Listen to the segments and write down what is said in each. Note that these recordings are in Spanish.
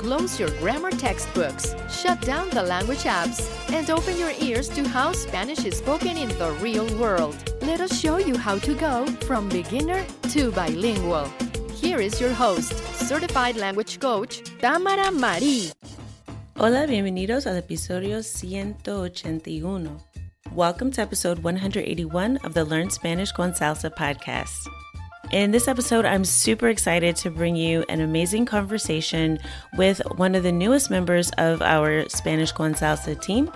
Close your grammar textbooks, shut down the language apps, and open your ears to how Spanish is spoken in the real world. Let us show you how to go from beginner to bilingual. Here is your host, certified language coach, Tamara Marie. Hola, bienvenidos al episodio 181. Welcome to episode 181 of the Learn Spanish con Salsa podcast. In this episode, I'm super excited to bring you an amazing conversation with one of the newest members of our Spanish con Salsa team.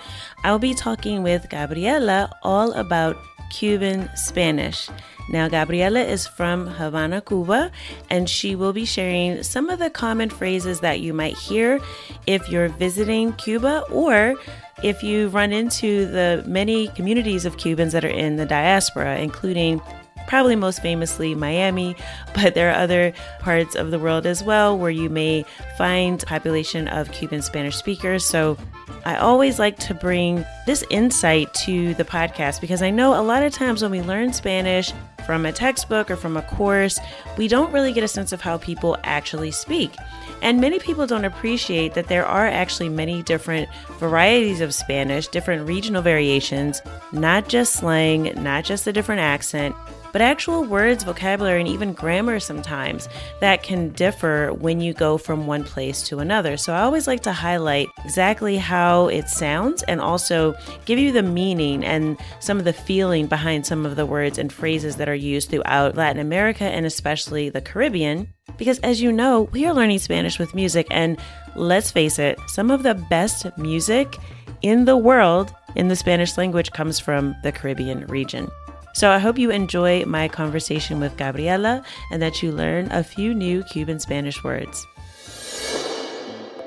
I'll be talking with Gabriela all about Cuban Spanish. Now, Gabriela is from Havana, Cuba, and she will be sharing some of the common phrases that you might hear if you're visiting Cuba or if you run into the many communities of Cubans that are in the diaspora, including probably most famously Miami, but there are other parts of the world as well where you may find population of Cuban Spanish speakers. So I always like to bring this insight to the podcast because I know a lot of times when we learn Spanish from a textbook or from a course, we don't really get a sense of how people actually speak. And many people don't appreciate that there are actually many different varieties of Spanish, different regional variations, not just slang, not just a different accent, but actual words, vocabulary, and even grammar sometimes that can differ when you go from one place to another. So I always like to highlight exactly how it sounds and also give you the meaning and some of the feeling behind some of the words and phrases that are used throughout Latin America and especially the Caribbean. Because as you know, we are learning Spanish with music, and let's face it, some of the best music in the world in the Spanish language comes from the Caribbean region. So I hope you enjoy my conversation with Gabriela and that you learn a few new Cuban Spanish words.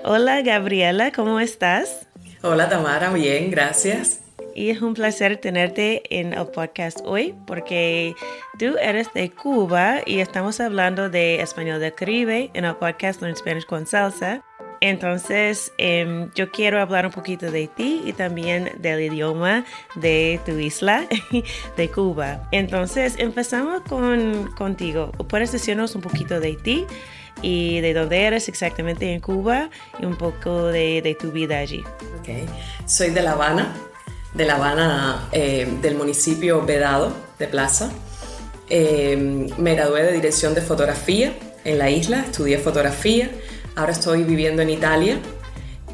Hola Gabriela, ¿cómo estás? Hola Tamara, bien, gracias. Y es un placer tenerte en el podcast hoy porque tú eres de Cuba y estamos hablando de español del Caribe en el podcast Learn Spanish con Salsa. Entonces, eh, yo quiero hablar un poquito de ti y también del idioma de tu isla, de Cuba. Entonces, empezamos con, contigo. ¿Puedes decirnos un poquito de ti y de dónde eres exactamente en Cuba y un poco de, de tu vida allí? Okay. Soy de La Habana, de La Habana, eh, del municipio Vedado de Plaza. Eh, me gradué de dirección de fotografía en la isla, estudié fotografía Ahora estoy viviendo en Italia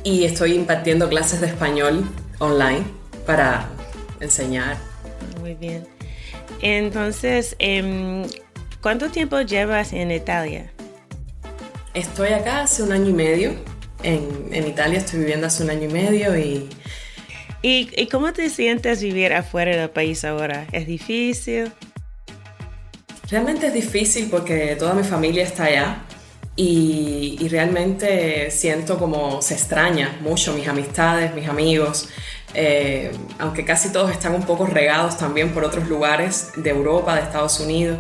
y estoy impartiendo clases de español online para enseñar. Muy bien. Entonces, em, ¿cuánto tiempo llevas en Italia? Estoy acá hace un año y medio en, en Italia, estoy viviendo hace un año y medio y... ¿Y, cómo te sientes vivir afuera del país ahora? ¿Es difícil? Realmente es difícil porque toda mi familia está allá y, realmente siento como se extraña mucho mis amistades, mis amigos, eh, aunque casi todos están un poco regados también por otros lugares de Europa, de Estados Unidos.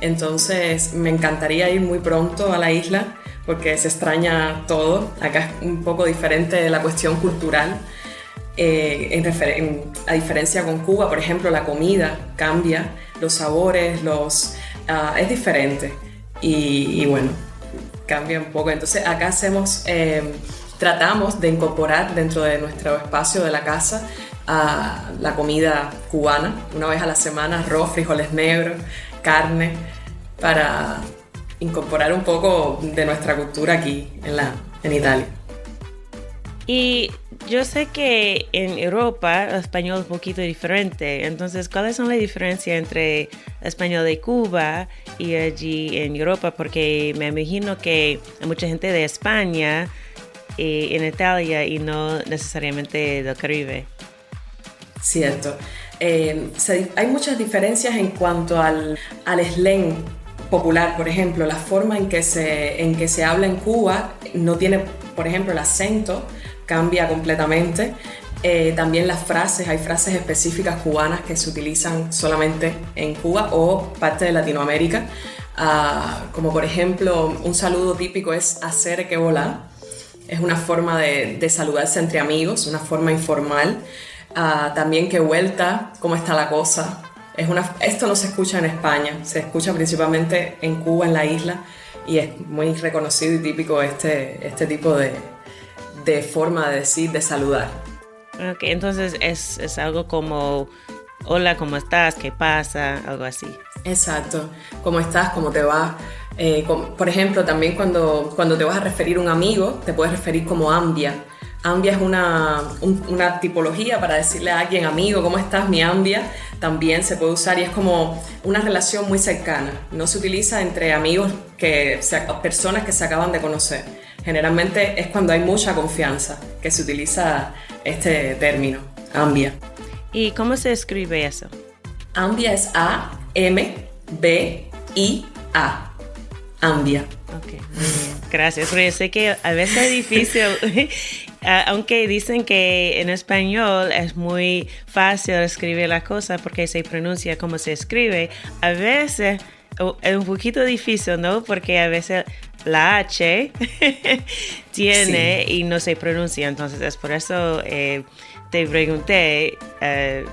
Entonces me encantaría ir muy pronto a la isla porque se extraña todo. Acá es un poco diferente la cuestión cultural. Eh, a diferencia con Cuba, por ejemplo, la comida cambia, los sabores, los, ah, es diferente. Y, bueno, cambia un poco. Entonces acá hacemos... Eh, tratamos de incorporar dentro de nuestro espacio de la casa a la comida cubana, una vez a la semana, arroz, frijoles negros, carne, para incorporar un poco de nuestra cultura aquí en, la, en Italia. Y yo sé que en Europa el español es un poquito diferente, entonces, ¿cuáles son las diferencias entre el español de Cuba y allí en Europa? Porque me imagino que hay mucha gente de España en Italia y no necesariamente del Caribe. Cierto. Eh, hay muchas diferencias en cuanto al, al slang popular, por ejemplo, la forma en que, se, en que se habla en Cuba no tiene, por ejemplo, el acento cambia completamente. Eh, también las frases, hay frases específicas cubanas que se utilizan solamente en Cuba o parte de Latinoamérica, ah, como por ejemplo un saludo típico es hacer que volar es una forma de, saludarse entre amigos, una forma informal. Ah, también que vuelta, cómo está la cosa. Es una, esto no se escucha en España, se escucha principalmente en Cuba, en la isla, y es muy reconocido y típico este, este tipo de, de forma de decir, de saludar. Ok, entonces es, es algo como, hola, ¿cómo estás? ¿Qué pasa? Algo así. Exacto, ¿cómo estás? ¿Cómo te va? Eh, por ejemplo, también cuando, cuando te vas a referir a un amigo, te puedes referir como ambia. Ambia es una, una tipología para decirle a alguien, amigo, ¿cómo estás? Mi ambia también se puede usar y es como una relación muy cercana. No se utiliza entre amigos, que personas que se acaban de conocer. Generalmente es cuando hay mucha confianza que se utiliza este término, ambia. ¿Y cómo se escribe eso? Ambia es A, M, B, I, A. Ambia. Ok, muy bien. Gracias, porque sé que a veces es difícil, aunque dicen que en español es muy fácil escribir la cosa porque se pronuncia como se escribe, a veces es un poquito difícil, ¿no? Porque a veces la H tiene y no se pronuncia, entonces es por eso eh, te pregunté eh,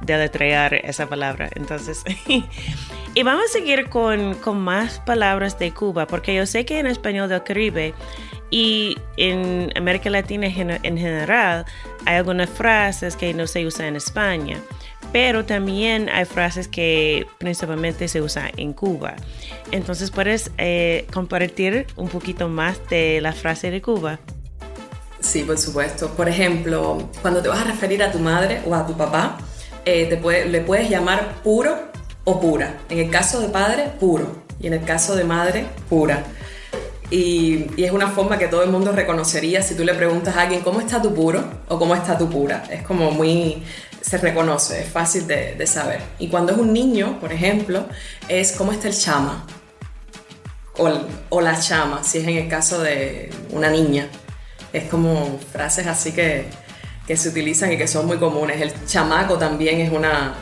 deletrear esa palabra. Entonces, y vamos a seguir con, con, más palabras de Cuba, porque yo sé que en español del Caribe y en América Latina en general hay algunas frases que no se usan en España, pero también hay frases que principalmente se usan en Cuba. Entonces, ¿puedes eh, compartir un poquito más de la frase de Cuba? Sí, por supuesto. Por ejemplo, cuando te vas a referir a tu madre o a tu papá, eh, te le puedes llamar puro o pura. En el caso de padre, puro. Y en el caso de madre, pura. Y, es una forma que todo el mundo reconocería si tú le preguntas a alguien cómo está tu puro o cómo está tu pura. Es como muy, se reconoce, es fácil de, de, saber. Y cuando es un niño, por ejemplo, es cómo está el chama o, o, la chama, si es en el caso de una niña. Es como frases así que, que se utilizan y que son muy comunes. El chamaco también es una...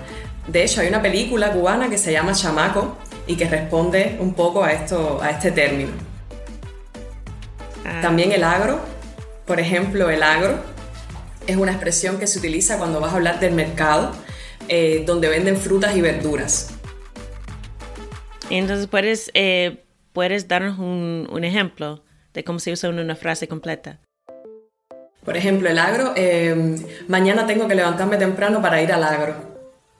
De hecho, hay una película cubana que se llama Chamaco y que responde un poco a, esto, a este término. Ah. También el agro, por ejemplo, el agro es una expresión que se utiliza cuando vas a hablar del mercado, eh, donde venden frutas y verduras. Entonces, ¿puedes, eh, ¿puedes darnos un, un ejemplo de cómo se usa una frase completa? Por ejemplo, el agro, em, mañana tengo que levantarme temprano para ir al agro,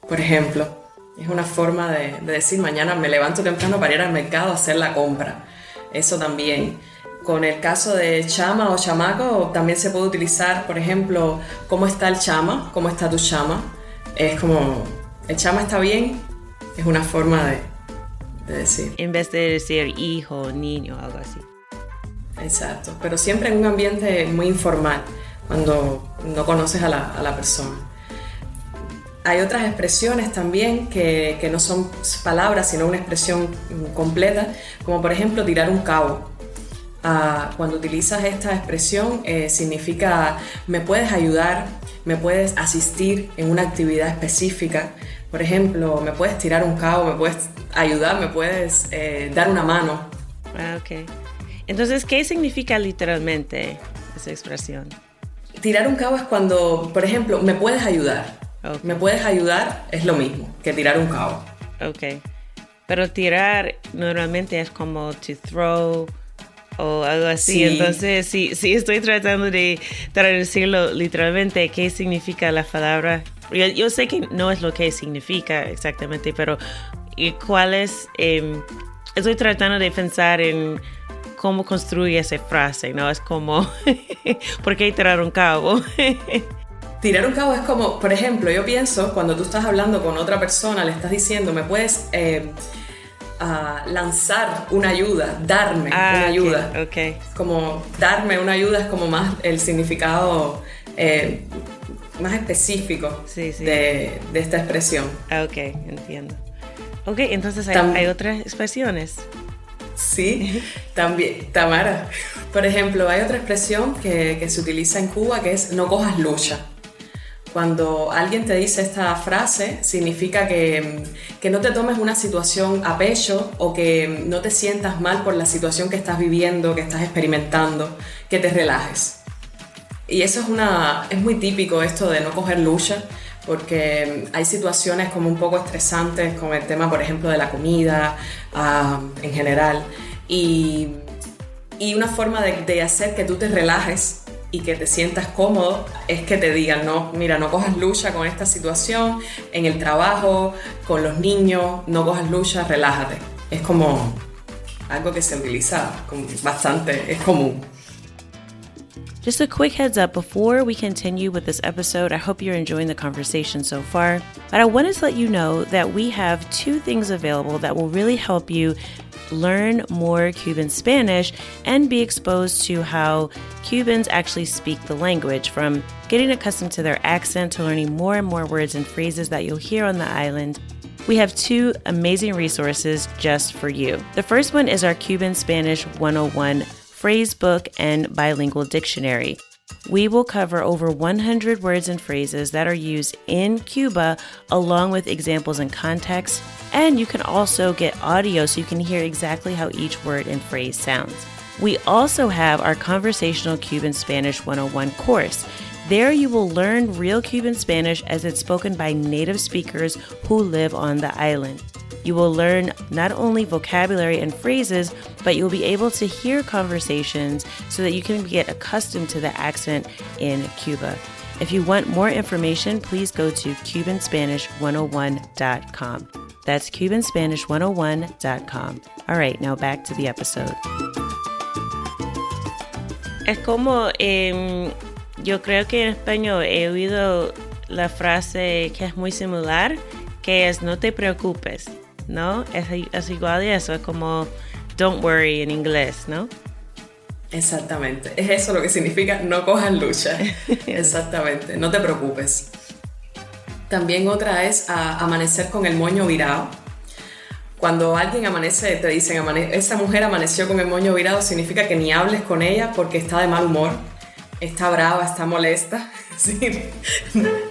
por ejemplo. Es una forma de, decir, mañana me levanto temprano para ir al mercado a hacer la compra. Eso también. Con el caso de chama o chamaco, también se puede utilizar, por ejemplo, cómo está el chama, cómo está tu chama. Es como, el chama está bien, es una forma de, de decir. En vez de decir hijo, niño, algo así. Exacto, pero siempre en un ambiente muy informal, cuando no conoces a la, a la persona. Hay otras expresiones también que, que, no son palabras, sino una expresión completa, como por ejemplo tirar un cabo. Ah, cuando utilizas esta expresión eh, significa me puedes ayudar, me puedes asistir en una actividad específica. Por ejemplo, me puedes tirar un cabo, me puedes ayudar, me puedes eh, dar una mano. Ah, ok. Entonces, ¿qué significa literalmente esa expresión? Tirar un cabo es cuando, por ejemplo, me puedes ayudar. Me puedes ayudar es lo mismo que tirar un cabo. Ok. Pero tirar normalmente es como to throw o algo así. Entonces, sí, sí estoy tratando de traducirlo literalmente, qué significa la palabra. Yo, sé que no es lo que significa exactamente, pero ¿cuál es? Em, estoy tratando de pensar en cómo construir esa frase, ¿no? Es como, ¿por qué tirar un cabo? Tirar un cabo es como, por ejemplo, yo pienso, cuando tú estás hablando con otra persona, le estás diciendo, me puedes... Eh, lanzar una ayuda, darme ah, una ayuda. Okay, Como darme una ayuda es como más el significado eh, más específico De, esta expresión. Ah, ok, entiendo. Ok, entonces hay, otras expresiones. Sí, también, Tamara. Por ejemplo, hay otra expresión que, que se utiliza en Cuba que es no cojas lucha. Cuando alguien te dice esta frase, significa que, no te tomes una situación a pecho o que no te sientas mal por la situación que estás viviendo, que estás experimentando, que te relajes. Y eso es, una, es muy típico esto de no coger lucha, porque hay situaciones como un poco estresantes con el tema, por ejemplo, de la comida ah, en general. Y, una forma de, de hacer que tú te relajes y que te sientas cómodo es que te digan, no, mira, no cojas lucha con esta situación, en el trabajo, con los niños, no cojas lucha, relájate. Es como algo que se utiliza bastante, es común. Just a quick heads up before we continue with this episode. I hope you're enjoying the conversation so far. But I wanted to let you know that we have two things available that will really help you learn more Cuban Spanish and be exposed to how Cubans actually speak the language, from getting accustomed to their accent to learning more and more words and phrases that you'll hear on the island. We have two amazing resources just for you. The first one is our Cuban Spanish 101 phrase book and bilingual dictionary. We will cover over 100 words and phrases that are used in Cuba, along with examples and context. And you can also get audio so you can hear exactly how each word and phrase sounds. We also have our Conversational Cuban Spanish 101 course. There, you will learn real Cuban Spanish as it's spoken by native speakers who live on the island. You will learn not only vocabulary and phrases, but you'll be able to hear conversations so that you can get accustomed to the accent in Cuba. If you want more information, please go to CubanSpanish101.com. That's CubanSpanish101.com. All right, now back to the episode. Es como, yo creo que en español he oído la frase que es muy similar, que es no te preocupes. ¿No? Es, es igual de eso, es como don't worry en inglés, ¿no? Exactamente, es eso lo que significa no cojas lucha. Exactamente, no te preocupes. También otra es amanecer con el moño virado. Cuando alguien amanece, te dicen, esa mujer amaneció con el moño virado, significa que ni hables con ella porque está de mal humor, está brava, está molesta. Sí,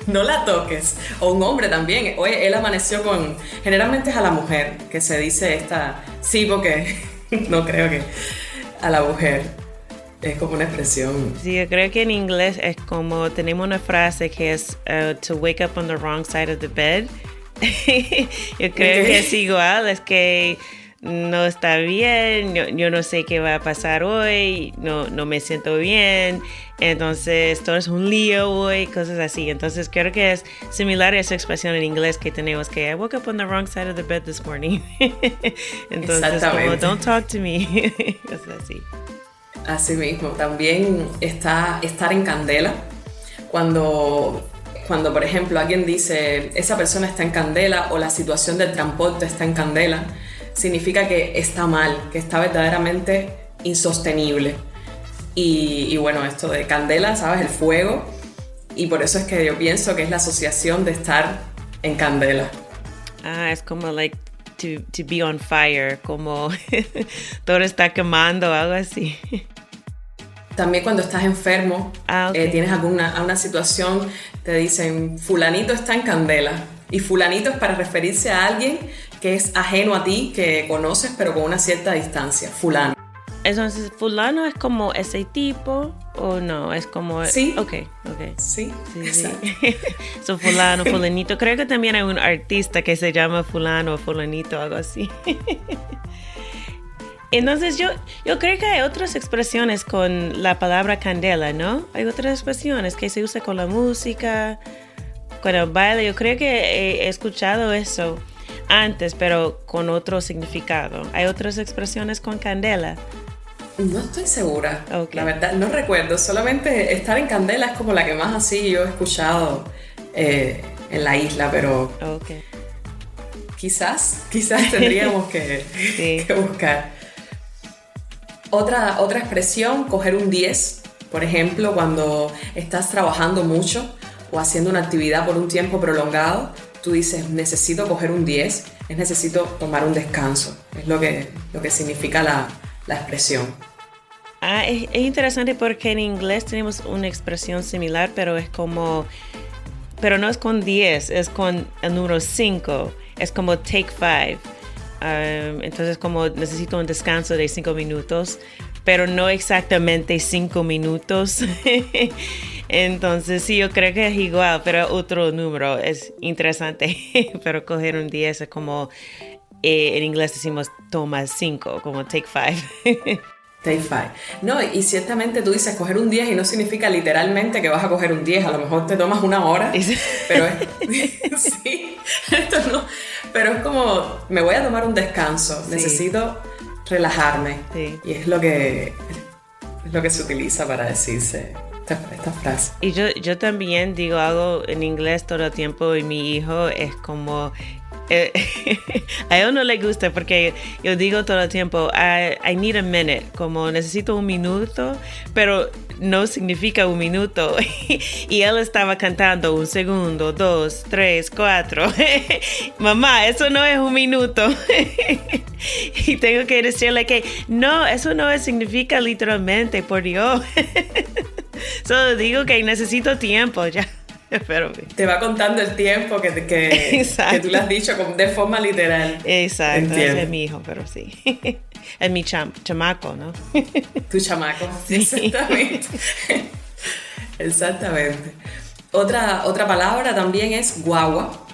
no la toques. O un hombre también. Oye, él amaneció con. Generalmente es a la mujer que se dice esta. Sí, porque no creo que a la mujer. Es como una expresión. Sí, yo creo que en inglés es como. Tenemos una frase que es uh, to wake up on the wrong side of the bed. yo creo que es igual. Es que no está bien, yo, no sé qué va a pasar hoy, no, no me siento bien, entonces todo es un lío hoy, cosas así. Entonces creo que es similar a esa expresión en inglés que tenemos que I woke up on the wrong side of the bed this morning. entonces como don't talk to me, cosas así. Así mismo, también está estar en candela. Cuando cuando, por ejemplo, alguien dice, esa persona está en candela o la situación del transporte está en candela, significa que está mal, que está verdaderamente insostenible. Y, y bueno, esto de candela, ¿sabes? El fuego. Y por eso es que yo pienso que es la asociación de estar en candela. Ah, es como like to, to be on fire, como todo está quemando, algo así. También cuando estás enfermo, Ah, eh, tienes alguna una situación, te dicen, fulanito está en candela. Y fulanito es para referirse a alguien que es ajeno a ti, que conoces, pero con una cierta distancia. Fulano. Entonces, fulano es como ese tipo o no, es como... Sí. Ok, ok. Sí, Sí, sí. so, fulano, fulanito. Creo que también hay un artista que se llama fulano o fulanito, algo así. Entonces yo, yo creo que hay otras expresiones con la palabra candela, ¿no? Hay otras expresiones que se usa con la música, con el baile. Yo creo que he escuchado eso antes, pero con otro significado. Hay otras expresiones con candela. No estoy segura. Ok. La verdad, no recuerdo. Solamente estar en candela es como la que más así yo he escuchado eh, en la isla, pero Ok. quizás, quizás tendríamos que, Sí. que buscar. Otra, otra expresión, coger un 10, por ejemplo, cuando estás trabajando mucho o haciendo una actividad por un tiempo prolongado, tú dices, necesito coger un 10, es necesito tomar un descanso. Es lo que, lo que significa la, la expresión. Ah, es, es interesante porque en inglés tenemos una expresión similar, pero es como, pero no es con 10, es con el número 5, es como take 5. entonces como necesito un descanso de 5 minutos, pero no exactamente 5 minutos. entonces sí, yo creo que es igual, pero otro número es interesante, pero coger un 10 es como, eh, en inglés decimos toma 5, como take 5. Take five. No, y ciertamente tú dices coger un 10 y no significa literalmente que vas a coger un 10, a lo mejor te tomas una hora, pero es, sí, esto no, pero es como, me voy a tomar un descanso, Sí. necesito relajarme, Sí. y es lo que, es lo que se utiliza para decirse esta, esta frase. Y yo, yo también digo algo en inglés todo el tiempo y mi hijo es como... eh, a él no le gusta porque yo digo todo el tiempo, I, I need a minute, como necesito un minuto, pero no significa un minuto. y él estaba cantando un segundo, dos, tres, cuatro. Mamá, eso no es un minuto. y tengo que decirle que no, eso no significa literalmente, por Dios. Solo digo que necesito tiempo ya. Pero Te va contando el tiempo que, que, tú le has dicho de forma literal. exacto, es mi hijo, pero sí. Es mi cham- chamaco, ¿no? Tu chamaco. Exactamente. Exactamente. Otra, otra palabra también es guagua.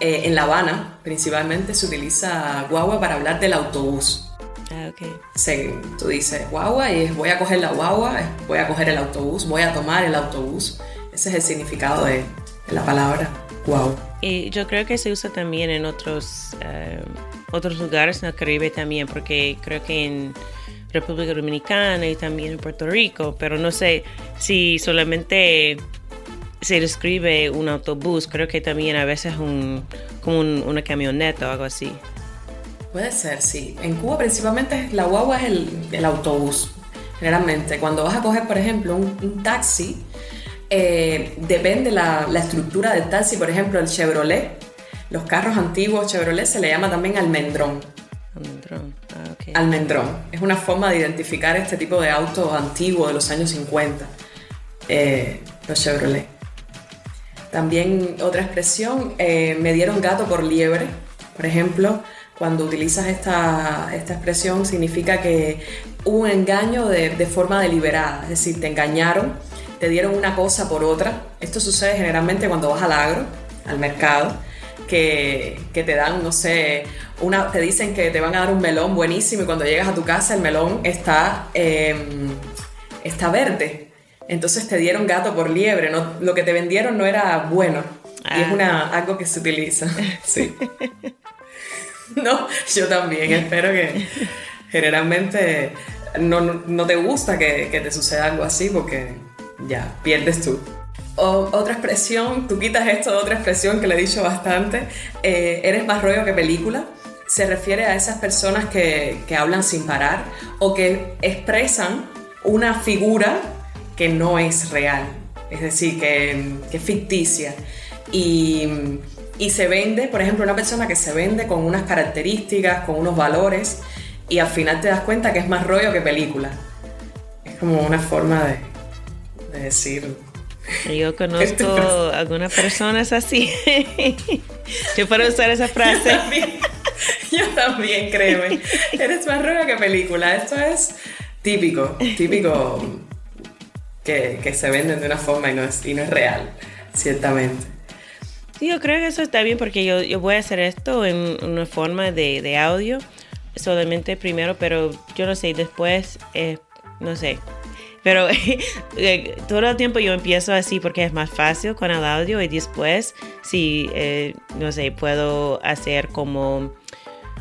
Eh, en La Habana, principalmente, se utiliza guagua para hablar del autobús. Ah, ok. Se- tú dices guagua y es voy a coger la guagua, voy a coger el autobús, voy a tomar el autobús. Ese es el significado de, de la palabra guagua. Y yo creo que se usa también en otros, eh, otros lugares en el Caribe también, porque creo que en República Dominicana y también en Puerto Rico, pero no sé si solamente se describe un autobús, creo que también a veces un, como un- una camioneta o algo así. Puede ser, sí. En Cuba principalmente la guagua es el, el autobús. Generalmente, cuando vas a coger, por ejemplo, un, un taxi, eh, depende la, la estructura del taxi. Por ejemplo, el Chevrolet, los carros antiguos Chevrolet se le llama también almendrón. Almendrón. Ah. Almendrón. Es una forma de identificar este tipo de auto antiguo de los años 50, eh, los Chevrolet. También otra expresión, eh, me dieron gato por liebre. Por ejemplo, cuando utilizas esta, esta expresión significa que hubo un engaño de, de forma deliberada, es decir, te engañaron, te dieron una cosa por otra. Esto sucede generalmente cuando vas al agro, al mercado, que, que te dan, no sé, una, te dicen que te van a dar un melón buenísimo y cuando llegas a tu casa el melón está, eh, está verde. Entonces te dieron gato por liebre, no, lo que te vendieron no era bueno. Y es Ah. una, algo que se utiliza. Sí. No, yo también. Espero que generalmente no, no- te gusta que, que te suceda algo así porque ya pierdes tú. O- otra expresión, tú quitas esto de otra expresión que le he dicho bastante, eh, eres más rollo que película. Se refiere a esas personas que, que hablan sin parar o que expresan una figura que no es real, es decir, que, que es ficticia. Y, y se vende, por ejemplo, una persona que se vende con unas características, con unos valores, y al final te das cuenta que es más rollo que película. Es como una forma de, de decir... Yo conozco algunas personas así. Yo puedo usar esa frase. Yo también, créeme. Eres más rollo que película. Esto es típico, típico que, que se venden de una forma y no es, y no es real, ciertamente. Sí, yo creo que eso está bien porque yo, yo voy a hacer esto en una forma de, de audio solamente primero, pero yo no sé, después, eh, no sé. Pero eh, todo el tiempo yo empiezo así porque es más fácil con el audio y después, sí, eh, no sé, puedo hacer como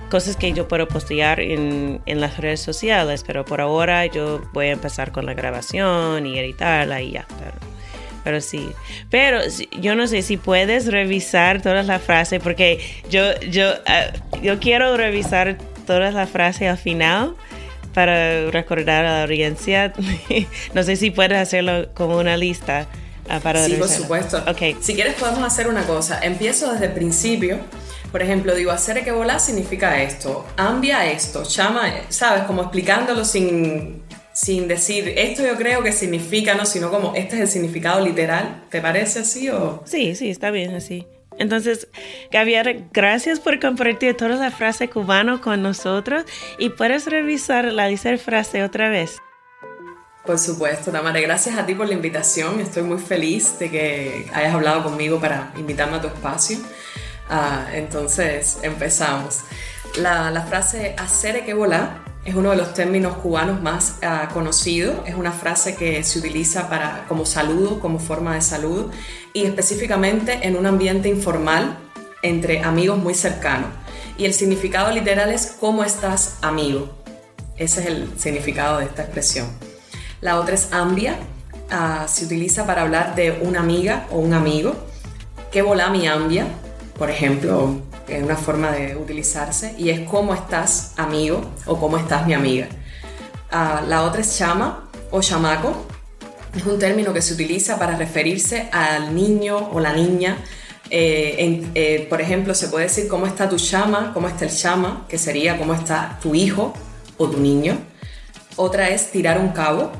cosas que yo puedo postear en, en, las redes sociales, pero por ahora yo voy a empezar con la grabación y editarla y ya. Pero, pero sí, pero yo no sé si puedes revisar todas las frases porque yo, yo, uh, yo quiero revisar todas las frases al final para recordar a la audiencia. no sé si puedes hacerlo como una lista. Uh, para sí, por supuesto. Okay. Si quieres podemos hacer una cosa. Empiezo desde el principio. Por ejemplo, digo, hacer que volar significa esto, ambia esto, llama, ¿sabes? Como explicándolo sin, sin decir, esto yo creo que significa, no, sino como, este es el significado literal. ¿Te parece así o...? Sí, sí, está bien así. Entonces, Gabriela, gracias por compartir toda la frase cubana con nosotros y puedes revisar la dice frase otra vez. Por supuesto, Tamara, gracias a ti por la invitación. Estoy muy feliz de que hayas hablado conmigo para invitarme a tu espacio. Uh, entonces, empezamos. La, la frase hacer que volar es uno de los términos cubanos más uh, conocidos. Es una frase que se utiliza para, como saludo, como forma de saludo, y específicamente en un ambiente informal entre amigos muy cercanos. Y el significado literal es ¿cómo estás, amigo? Ese es el significado de esta expresión. La otra es ambia. Uh, se utiliza para hablar de una amiga o un amigo. ¿Qué volá mi ambia? Por ejemplo, es una forma de utilizarse y es cómo estás amigo o cómo estás mi amiga. Uh, la otra es chama o chamaco, es un término que se utiliza para referirse al niño o la niña. Eh, eh, por ejemplo, se puede decir cómo está tu chama, cómo está el chama, que sería cómo está tu hijo o tu niño. Otra es tirar un cabo.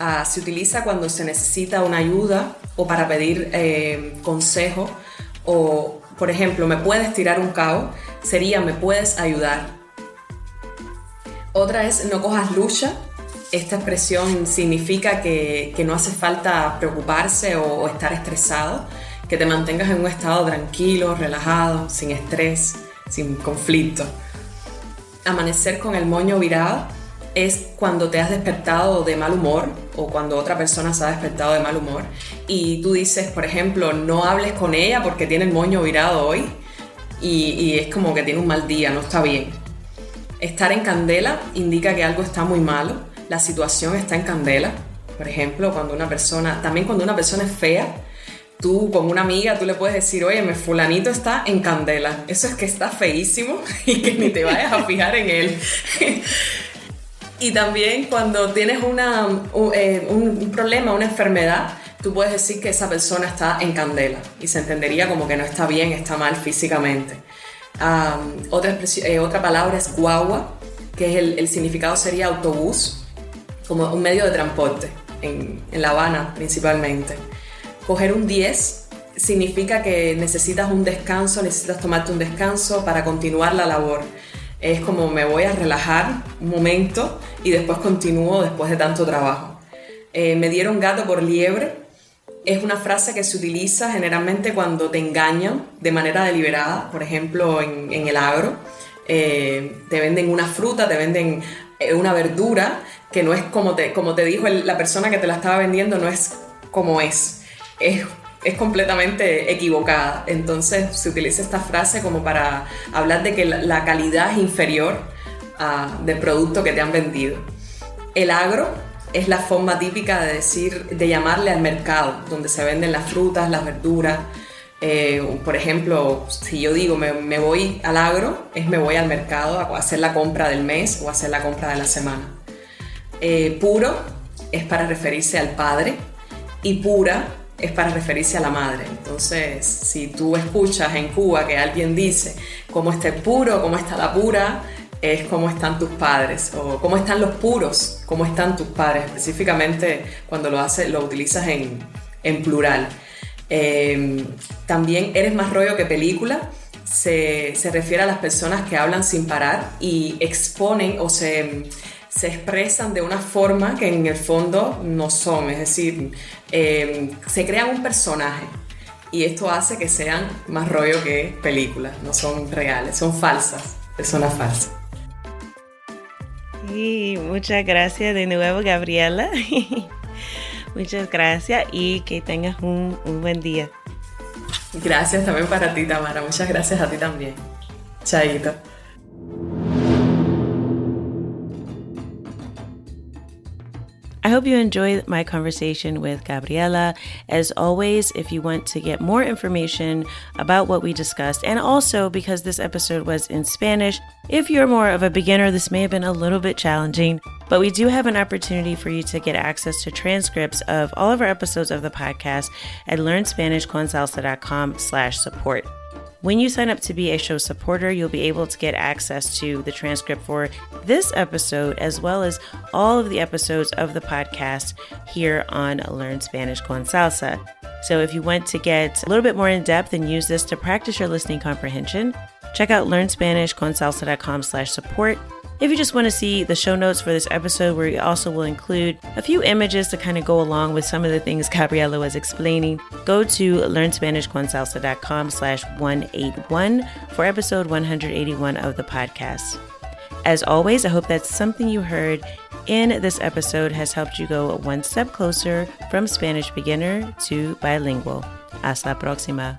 Uh, se utiliza cuando se necesita una ayuda o para pedir eh, consejo o por ejemplo, me puedes tirar un cabo, sería me puedes ayudar. Otra es no cojas lucha. Esta expresión significa que, que no hace falta preocuparse o, o, estar estresado, que te mantengas en un estado tranquilo, relajado, sin estrés, sin conflicto. Amanecer con el moño virado es cuando te has despertado de mal humor o cuando otra persona se ha despertado de mal humor y tú dices, por ejemplo, no hables con ella porque tiene el moño virado hoy y, y es como que tiene un mal día, no está bien. Estar en candela indica que algo está muy malo, la situación está en candela. Por ejemplo, cuando una persona, también cuando una persona es fea, tú con una amiga, tú le puedes decir, oye, mi fulanito está en candela. Eso es que está feísimo y que ni te vayas a fijar en él. Y también cuando tienes una, un, eh, un, problema, una enfermedad, tú puedes decir que esa persona está en candela y se entendería como que no está bien, está mal físicamente. Otra, eh, otra palabra es guagua, que es el, el, significado sería autobús, como un medio de transporte, en, en La Habana principalmente. Coger un 10 significa que necesitas un descanso, necesitas tomarte un descanso para continuar la labor es como me voy a relajar un momento y después continúo después de tanto trabajo. Eh, me dieron gato por liebre es una frase que se utiliza generalmente cuando te engañan de manera deliberada, por ejemplo en, el agro. Eh, te venden una fruta, te venden eh, una verdura que no es como te, como te dijo la persona que te la estaba vendiendo, no es como. Es es completamente equivocada. Entonces se utiliza esta frase como para hablar de que la calidad es inferior uh, del producto que te han vendido. El agro es la forma típica de decir, de llamarle al mercado, donde se venden las frutas, las verduras. Eh, por ejemplo, si yo digo me, voy al agro, es me voy al mercado a hacer la compra del mes o a hacer la compra de la semana. Eh, puro es para referirse al padre y pura es para referirse a la madre. Entonces, si tú escuchas en Cuba que alguien dice cómo está el puro, cómo está la pura, es cómo están tus padres o cómo están los puros, cómo están tus padres, específicamente cuando lo, hace, lo utilizas en, plural. Em, también eres más rollo que película. Se, se, refiere a las personas que hablan sin parar y exponen o se, se expresan de una forma que en el fondo no son, es decir, em, se crea un personaje y esto hace que sean más rollo que películas, no son reales, son falsas, personas falsas. Y muchas gracias de nuevo, Gabriela. muchas gracias y que tengas un, un buen día. Gracias también para ti, Tamara. Muchas gracias a ti también. Chaito. Hope you enjoyed my conversation with Gabriela. As always, if you want to get more information about what we discussed, and also because this episode was in Spanish, if you're more of a beginner, this may have been a little bit challenging, but we do have an opportunity for you to get access to transcripts of all of our episodes of the podcast at learnspanishconsalsa.com slash support. When you sign up to be a show supporter, you'll be able to get access to the transcript for this episode, as well as all of the episodes of the podcast here on Learn Spanish con Salsa. So if you want to get a little bit more in depth and use this to practice your listening comprehension, check out learnspanishconsalsa.com slash support if you just want to see the show notes for this episode, where we also will include a few images to kind of go along with some of the things Gabriela was explaining, go to learnspanishconsalsa.com slash 181 for episode 181 of the podcast. As always, I hope that something you heard in this episode has helped you go one step closer from Spanish beginner to bilingual. Hasta la próxima.